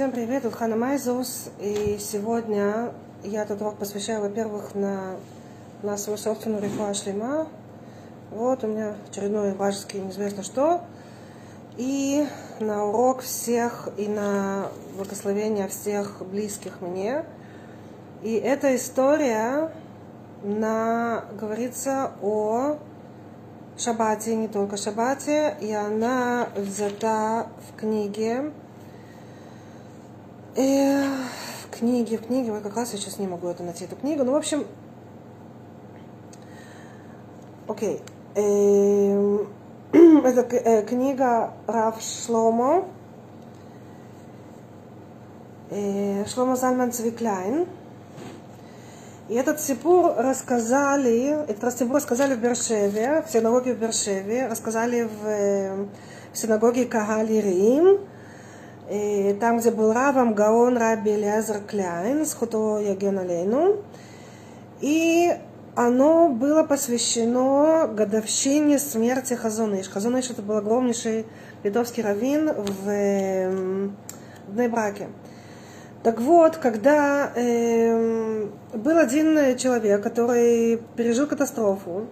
Всем привет, тут Хана Майзус. И сегодня я этот урок посвящаю, во-первых, на, на свою собственную рифуа шлема. Вот у меня очередной бажеский неизвестно что. И на урок всех, и на благословение всех близких мне. И эта история на, говорится о шаббате, не только шаббате, и она взята в книге э, в книге, в книге, ой, как раз я сейчас не могу это найти, эту книгу. Ну, в общем, окей. Э, это э, книга Рав Шломо, э, Шломо Зальман Цвикляйн. И этот сипур рассказали, этот сипур рассказали в Бершеве, в синагоге в Бершеве, рассказали в, э, в синагоге Кагали Рим, там, где был Равом Гаон Раби Элиазер Кляйн, с Хуто Яген Алейну. И оно было посвящено годовщине смерти Хазуныш. Хазуныш это был огромнейший литовский раввин в, в Нейбраке. Так вот, когда э, был один человек, который пережил катастрофу,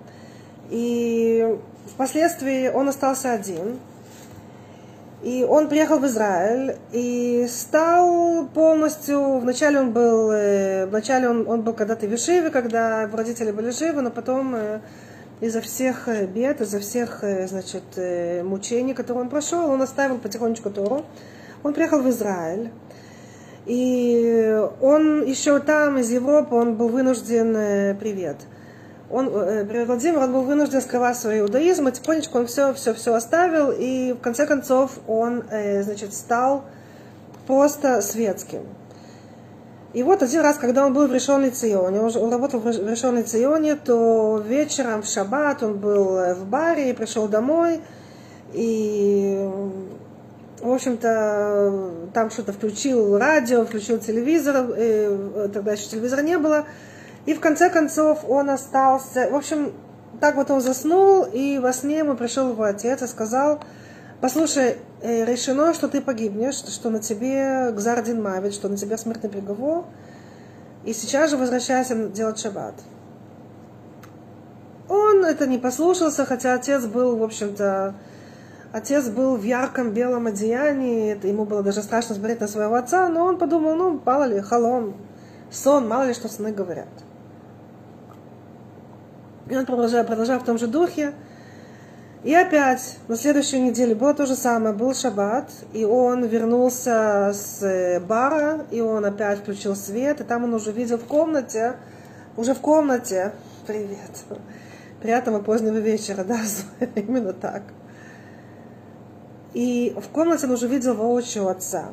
и впоследствии он остался один, и он приехал в Израиль и стал полностью... Вначале он был, э, вначале он, он был когда-то в Вишиве, когда его родители были живы, но потом э, из-за всех э, бед, из-за всех, значит, мучений, которые он прошел, он оставил потихонечку Тору. Он приехал в Израиль. И он еще там, из Европы, он был вынужден... Привет он, э, Владимир, он был вынужден скрывать свой иудаизм, и тихонечко он все, все, все оставил, и в конце концов он, э, значит, стал просто светским. И вот один раз, когда он был в Решенной Ционе, он, он работал в Решенной Ционе, то вечером в шаббат он был э, в баре и пришел домой, и, в общем-то, там что-то включил радио, включил телевизор, и, тогда еще телевизора не было, и в конце концов он остался, в общем, так вот он заснул, и во сне ему пришел его отец и сказал, послушай, э, решено, что ты погибнешь, что на тебе гзардин мавит, что на тебе смертный приговор, и сейчас же возвращайся делать шаббат. Он это не послушался, хотя отец был, в общем-то, отец был в ярком белом одеянии, это, ему было даже страшно смотреть на своего отца, но он подумал, ну, мало ли, халом, сон, мало ли, что сны говорят. И он продолжал, продолжал в том же духе. И опять на следующей неделе было то же самое, был шаббат, и он вернулся с э, бара, и он опять включил свет, и там он уже видел в комнате, уже в комнате, привет, приятного позднего вечера, да, именно так. И в комнате он уже видел воочию отца.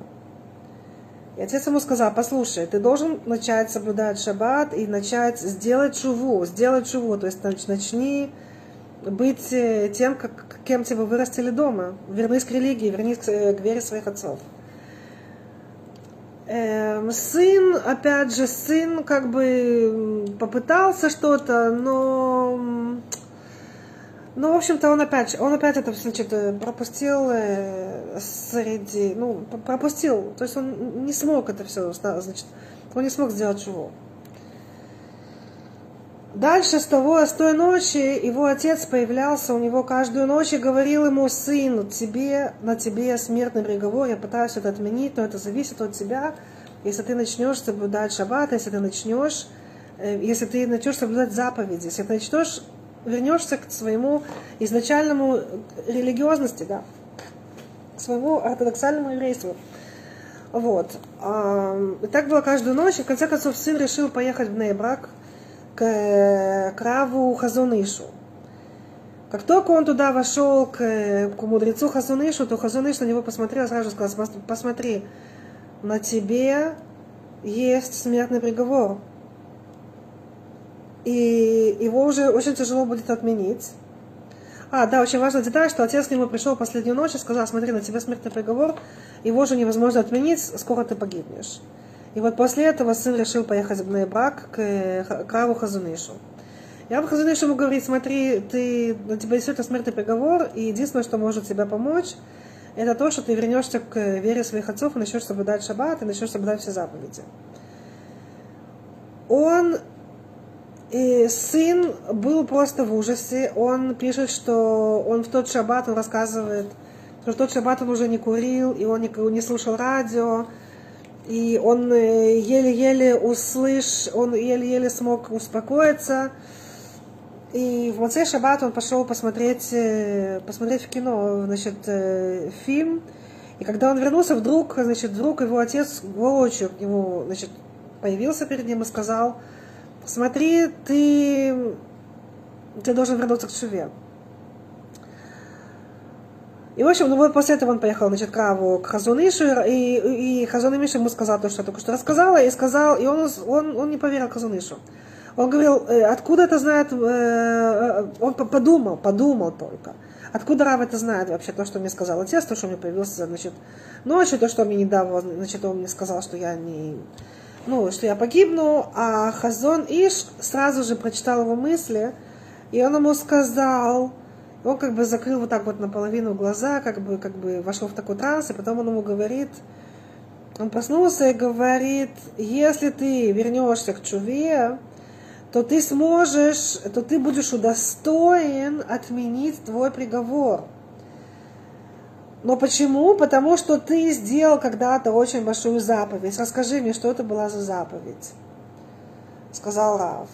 И отец ему сказал, послушай, ты должен начать соблюдать шаббат и начать сделать шуву, сделать шуву, то есть начни быть э, тем, как, кем тебя вырастили дома. Вернись к религии, вернись к, э, к вере своих отцов. Эм, сын, опять же, сын как бы попытался что-то, но ну, в общем-то, он опять, он опять это, значит, пропустил э, среди, ну, пропустил, то есть он не смог это все, значит, он не смог сделать чего. Дальше с того, с той ночи его отец появлялся у него каждую ночь и говорил ему, сын, тебе, на тебе смертный приговор, я пытаюсь это отменить, но это зависит от тебя. Если ты начнешь соблюдать шаббат, если ты начнешь, э, если ты начнешь соблюдать заповеди, если ты начнешь вернешься к своему изначальному религиозности, да, к своему ортодоксальному еврейству. Вот. И так было каждую ночь, и в конце концов сын решил поехать в Нейбрак к, к Раву Хазунышу. Как только он туда вошел к, к мудрецу Хазунышу, то Хазуныш на него посмотрел, сразу сказал, посмотри, на тебе есть смертный приговор и его уже очень тяжело будет отменить. А, да, очень важная деталь, что отец к нему пришел последнюю ночь и сказал, смотри, на тебя смертный приговор, его уже невозможно отменить, скоро ты погибнешь. И вот после этого сын решил поехать в Бнейбрак к, к Раву Хазунышу. И Рав Хазуныш ему говорит, смотри, ты, на тебя действительно смертный приговор, и единственное, что может тебе помочь, это то, что ты вернешься к вере своих отцов и начнешь соблюдать шаббат, и начнешь соблюдать все заповеди. Он и сын был просто в ужасе. Он пишет, что он в тот шаббат, он рассказывает, что в тот шаббат он уже не курил, и он не, слушал радио, и он э, еле-еле услыш, он еле-еле смог успокоиться. И в Моцей Шаббат он пошел посмотреть, э, посмотреть в кино, значит, э, фильм. И когда он вернулся, вдруг, значит, вдруг его отец воочию к нему, значит, появился перед ним и сказал, смотри, ты, ты должен вернуться к Шуве. И, в общем, ну вот после этого он поехал, значит, к Раву, к Хазунышу, и, и Хазуныш ему сказал то, что я только что рассказала, и сказал, и он, он, он не поверил Хазунышу. Он говорил, «Э, откуда это знает, э, э, он подумал, подумал только. Откуда Рав это знает вообще, то, что мне сказал отец, то, что мне появился, значит, ночью, то, что мне не дал, значит, он мне сказал, что я не, ну, что я погибну, а Хазон Иш сразу же прочитал его мысли, и он ему сказал, он как бы закрыл вот так вот наполовину глаза, как бы, как бы вошел в такой транс, и потом он ему говорит, он проснулся и говорит, если ты вернешься к Чуве, то ты сможешь, то ты будешь удостоен отменить твой приговор. Но почему? Потому что ты сделал когда-то очень большую заповедь. Расскажи мне, что это была за заповедь? Сказал Рав.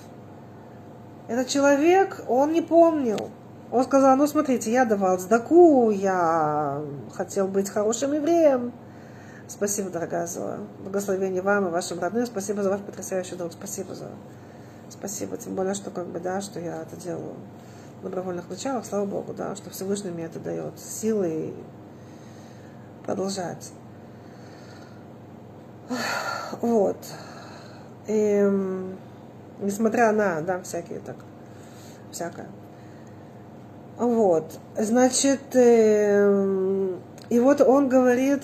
Этот человек, он не помнил. Он сказал, ну смотрите, я давал сдаку, я хотел быть хорошим евреем. Спасибо, дорогая Зоя. Благословение вам и вашим родным. Спасибо за ваш потрясающий друг. Спасибо, Зоя. Спасибо. Тем более, что как бы, да, что я это делаю в добровольных началах. Слава Богу, да, что Всевышний мне это дает силы продолжать. Вот. И, несмотря на, да, всякие так, всякое. Вот, значит, э, и вот он говорит,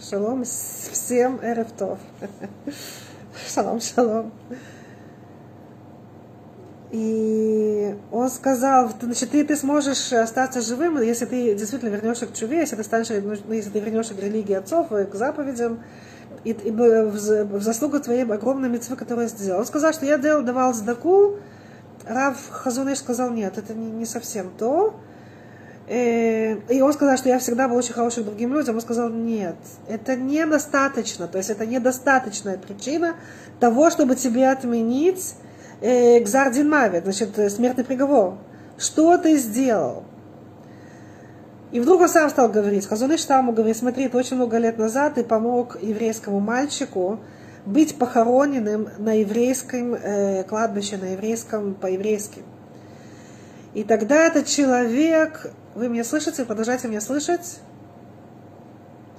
шалом всем эрефтов. шалом, шалом. И он сказал, значит, ты, ты сможешь остаться живым, если ты действительно вернешься к чуве, если ты станешь, ну, если ты вернешься к религии отцов и к заповедям, и, и в заслугу твоей огромной митцвы, которую я сделал. Он сказал, что я делал, давал сдаку, Рав Хазуныш сказал, нет, это не, не совсем то. Э, и он сказал, что я всегда был очень хорошим другим людям. Он сказал, нет, это недостаточно. То есть это недостаточная причина того, чтобы тебе отменить э, Гзардин Мавит, значит, э, смертный приговор. Что ты сделал? И вдруг он сам стал говорить, Хазуныш Таму говорит, смотри, ты очень много лет назад ты помог еврейскому мальчику, быть похороненным на еврейском э, кладбище, на еврейском, по-еврейски. И тогда этот человек, вы меня слышите, продолжайте меня слышать?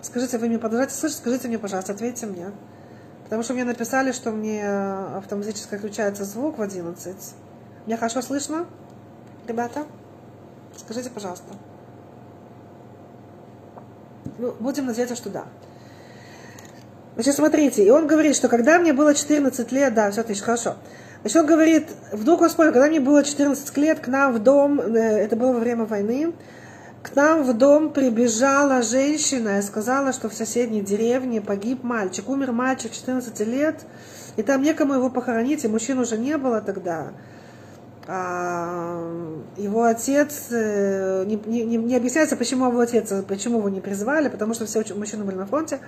Скажите, вы меня продолжаете слышать? Скажите мне, пожалуйста, ответьте мне. Потому что мне написали, что мне автоматически включается звук в 11. Меня хорошо слышно, ребята? Скажите, пожалуйста. Ну, будем надеяться, что да. Значит, смотрите, и он говорит, что когда мне было 14 лет, да, все отлично, хорошо. Значит, он говорит, вдруг вспомнил, когда мне было 14 лет, к нам в дом, э, это было во время войны, к нам в дом прибежала женщина и сказала, что в соседней деревне погиб мальчик. Умер мальчик 14 лет, и там некому его похоронить, и мужчин уже не было тогда. А его отец, э, не, не, не объясняется, почему его отец, почему его не призвали, потому что все мужчины были на фронте.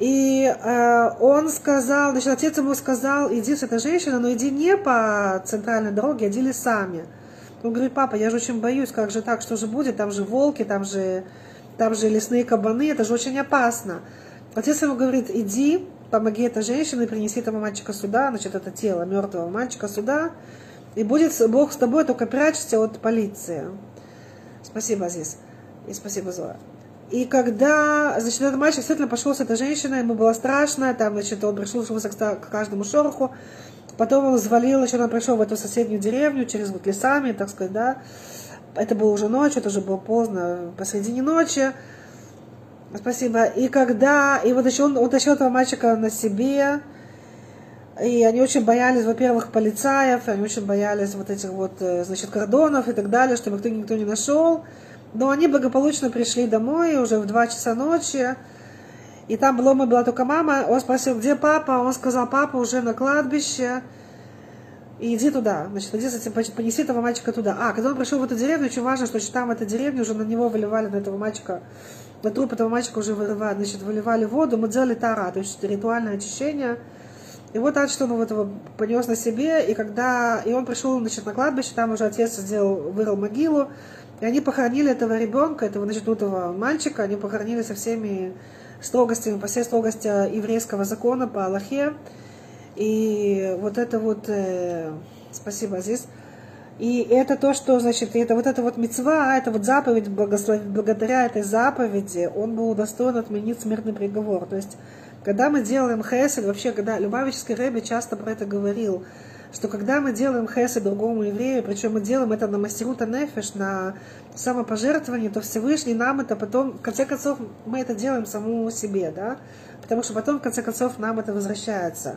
И э, он сказал, значит, отец ему сказал, иди с этой женщиной, но иди не по центральной дороге, иди лесами. Он говорит, папа, я же очень боюсь, как же так, что же будет, там же волки, там же, там же лесные кабаны, это же очень опасно. Отец ему говорит, иди, помоги этой женщине, принеси этого мальчика сюда, значит, это тело мертвого мальчика сюда, и будет Бог с тобой, только прячься от полиции. Спасибо, Азиз. И спасибо, Зоя. И когда, значит, этот мальчик действительно пошел с этой женщиной, ему было страшно, там, значит, он прислушивался к каждому шороху, потом он взвалил, еще он пришел в эту соседнюю деревню, через вот лесами, так сказать, да, это было уже ночью, это уже было поздно, посредине ночи, спасибо, и когда, и вот еще он утащил этого мальчика на себе, и они очень боялись, во-первых, полицаев, они очень боялись вот этих вот, э, значит, кордонов и так далее, чтобы никто никто не нашел, Но они благополучно пришли домой уже в 2 часа ночи. И там дома была только мама. Он спросил, где папа? Он сказал, папа уже на кладбище. И иди туда. Значит, иди, понеси этого мальчика туда. А, когда он пришел в эту деревню, очень важно, что там в этой деревне уже на него выливали, на этого мальчика, на труп этого мальчика уже выливали, значит, выливали воду. Мы делали тара, то есть ритуальное очищение. И вот так, что он вот его понес на себе, и когда, и он пришел, значит, на кладбище, там уже отец сделал, вырыл могилу, и они похоронили этого ребенка, этого, значит, этого мальчика, они похоронили со всеми строгостями, по всей строгости еврейского закона, по Аллахе. И вот это вот, э, спасибо, Азиз, и это то, что, значит, это вот эта вот мецва, это вот заповедь, благослов... благодаря этой заповеди он был удостоен отменить смертный приговор. То есть когда мы делаем хесед, вообще, когда Любавический Рэбби часто про это говорил, что когда мы делаем хесед другому еврею, причем мы делаем это на мастерута нефеш, на самопожертвование, то Всевышний нам это потом, в конце концов, мы это делаем самому себе, да, потому что потом, в конце концов, нам это возвращается.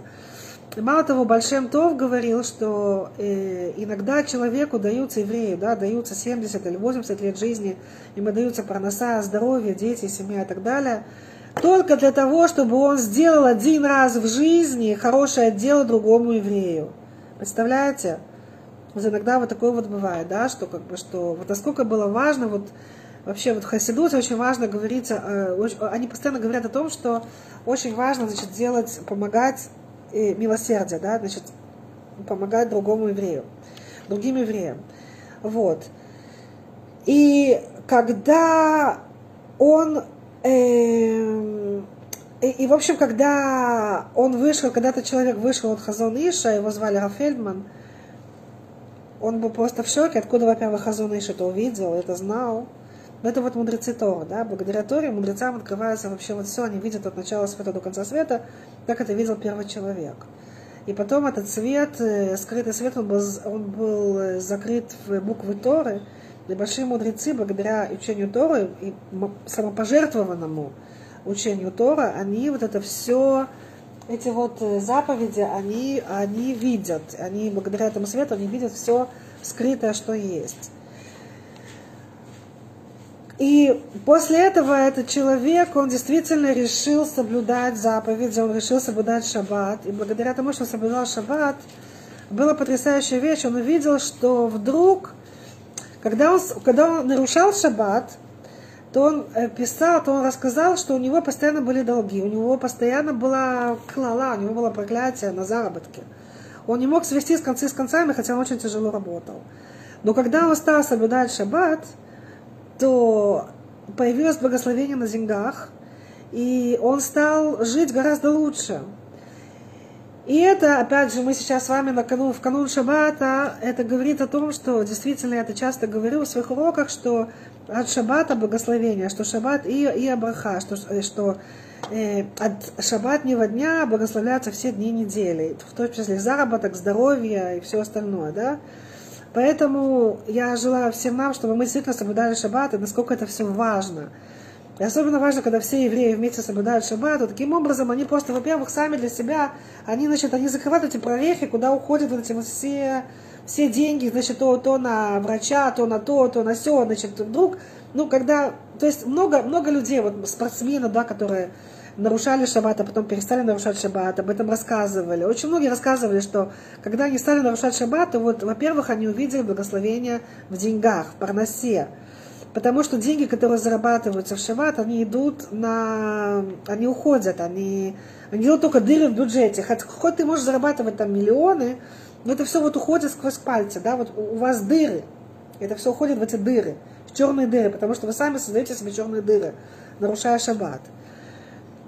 И мало того, Большем Тов говорил, что э, иногда человеку даются еврею, да, даются 70 или 80 лет жизни, ему даются проноса, здоровье, дети, семья и так далее – только для того, чтобы он сделал один раз в жизни хорошее дело другому еврею. Представляете? Вот иногда вот такое вот бывает, да, что как бы, что вот насколько было важно, вот вообще вот в очень важно говорить, э, они постоянно говорят о том, что очень важно, значит, делать, помогать э, милосердие, да, значит, помогать другому еврею, другим евреям. Вот. И когда он Эм, и, в общем, когда он вышел, когда этот человек вышел от Хазон Иша, его звали Рафельдман, он был просто в шоке, откуда, во-первых, Хазон Иша это увидел, это знал. Но это вот мудрецы Тора, да, благодаря Торе мудрецам открывается вообще вот все, они видят от начала света до конца света, как это видел первый человек. И потом этот свет, э, скрытый свет, он был, он был э, закрыт в буквы Торы, и большие мудрецы, благодаря учению Торы и самопожертвованному учению Тора, они вот это все, эти вот э, заповеди, они, они видят. Они благодаря этому свету, они видят все скрытое, что есть. И после этого этот человек, он действительно решил соблюдать заповеди, он решил соблюдать шаббат. И благодаря тому, что он соблюдал шаббат, была потрясающая вещь. Он увидел, что вдруг когда он, когда он нарушал шаббат, то он э, писал, то он рассказал, что у него постоянно были долги, у него постоянно была клала, у него было проклятие на заработке. Он не мог свести с концы с концами, хотя он очень тяжело работал. Но когда он стал соблюдать шаббат, то появилось благословение на деньгах, и он стал жить гораздо лучше. И это, опять же, мы сейчас с вами на канун, в канун Шаббата, это говорит о том, что действительно я это часто говорю в своих уроках, что от Шаббата благословение, что Шаббат и, и Абраха, что, что э, от Шаббатнего дня благословляются все дни недели, в том числе заработок, здоровье и все остальное, да. Поэтому я желаю всем нам, чтобы мы действительно соблюдали Шаббат, и насколько это все важно – и особенно важно, когда все евреи вместе соблюдают шаббат, то таким образом они просто, во-первых, сами для себя, они, значит, они закрывают эти прорехи, куда уходят вот эти вот все, все деньги, значит, то, то на врача, то на то, то на все, значит, вдруг, ну, когда, то есть много, много людей, вот спортсмены, да, которые нарушали шаббат, а потом перестали нарушать шаббат, об этом рассказывали. Очень многие рассказывали, что когда они стали нарушать шаббат, то вот, во-первых, они увидели благословение в деньгах, в парносе. Потому что деньги, которые зарабатываются в шаббат, они идут на... Они уходят, они, они делают только дыры в бюджете. Хоть, хоть ты можешь зарабатывать там миллионы, но это все вот уходит сквозь пальцы, да, вот у вас дыры. Это все уходит в эти дыры, в черные дыры, потому что вы сами создаете себе черные дыры, нарушая шаббат.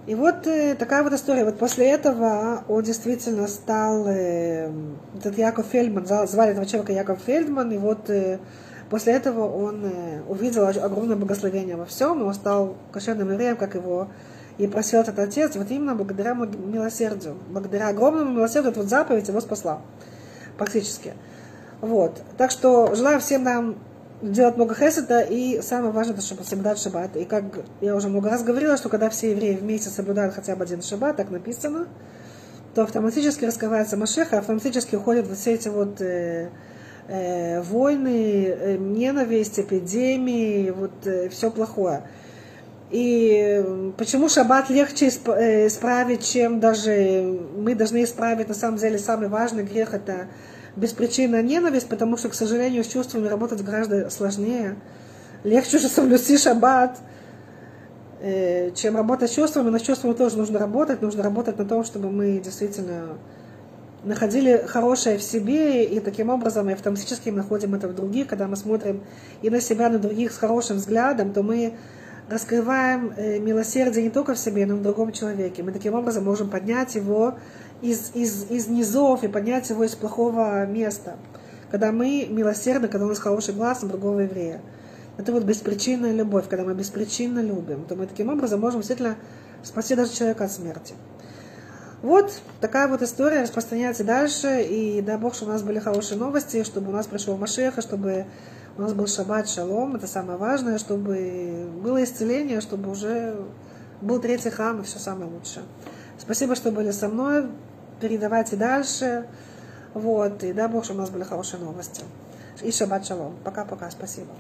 И вот э, такая вот история. Вот после этого он действительно стал, э, этот Яков Фельдман, звали этого человека Яков Фельдман, и вот э, После этого он э, увидел огромное благословение во всем, и он стал кошерным евреем, как его и просил этот отец, вот именно благодаря милосердию. Благодаря огромному милосердию, вот заповедь его спасла. Практически. Вот. Так что желаю всем нам делать много хесета, и самое важное, это чтобы соблюдать шаббат. И как я уже много раз говорила, что когда все евреи вместе соблюдают хотя бы один шаббат, так написано, то автоматически раскрывается Машеха, автоматически уходят все эти вот э, э, войны, э, ненависть, эпидемии, вот э, все плохое. И почему шаббат легче исправить, чем даже мы должны исправить, на самом деле, самый важный грех – это беспричинная ненависть, потому что, к сожалению, с чувствами работать гораздо сложнее. Легче уже соблюсти шаббат, чем работать с чувствами, но с чувствами тоже нужно работать, нужно работать на том, чтобы мы действительно находили хорошее в себе, и таким образом и автоматически находим это в других, когда мы смотрим и на себя, на других с хорошим взглядом, то мы раскрываем э, милосердие не только в себе, но и в другом человеке. Мы таким образом можем поднять его из, из, из низов и поднять его из плохого места. Когда мы милосердны, когда у нас хороший глаз на другого еврея. Это вот беспричинная любовь, когда мы беспричинно любим, то мы таким образом можем действительно спасти даже человека от смерти. Вот такая вот история распространяется дальше, и дай Бог, чтобы у нас были хорошие новости, чтобы у нас пришел Машеха, чтобы у нас был шаббат, шалом, это самое важное, чтобы было исцеление, чтобы уже был третий храм и все самое лучшее. Спасибо, что были со мной, передавайте дальше, вот, и дай Бог, чтобы у нас были хорошие новости. И шаббат шалом. Пока-пока, спасибо.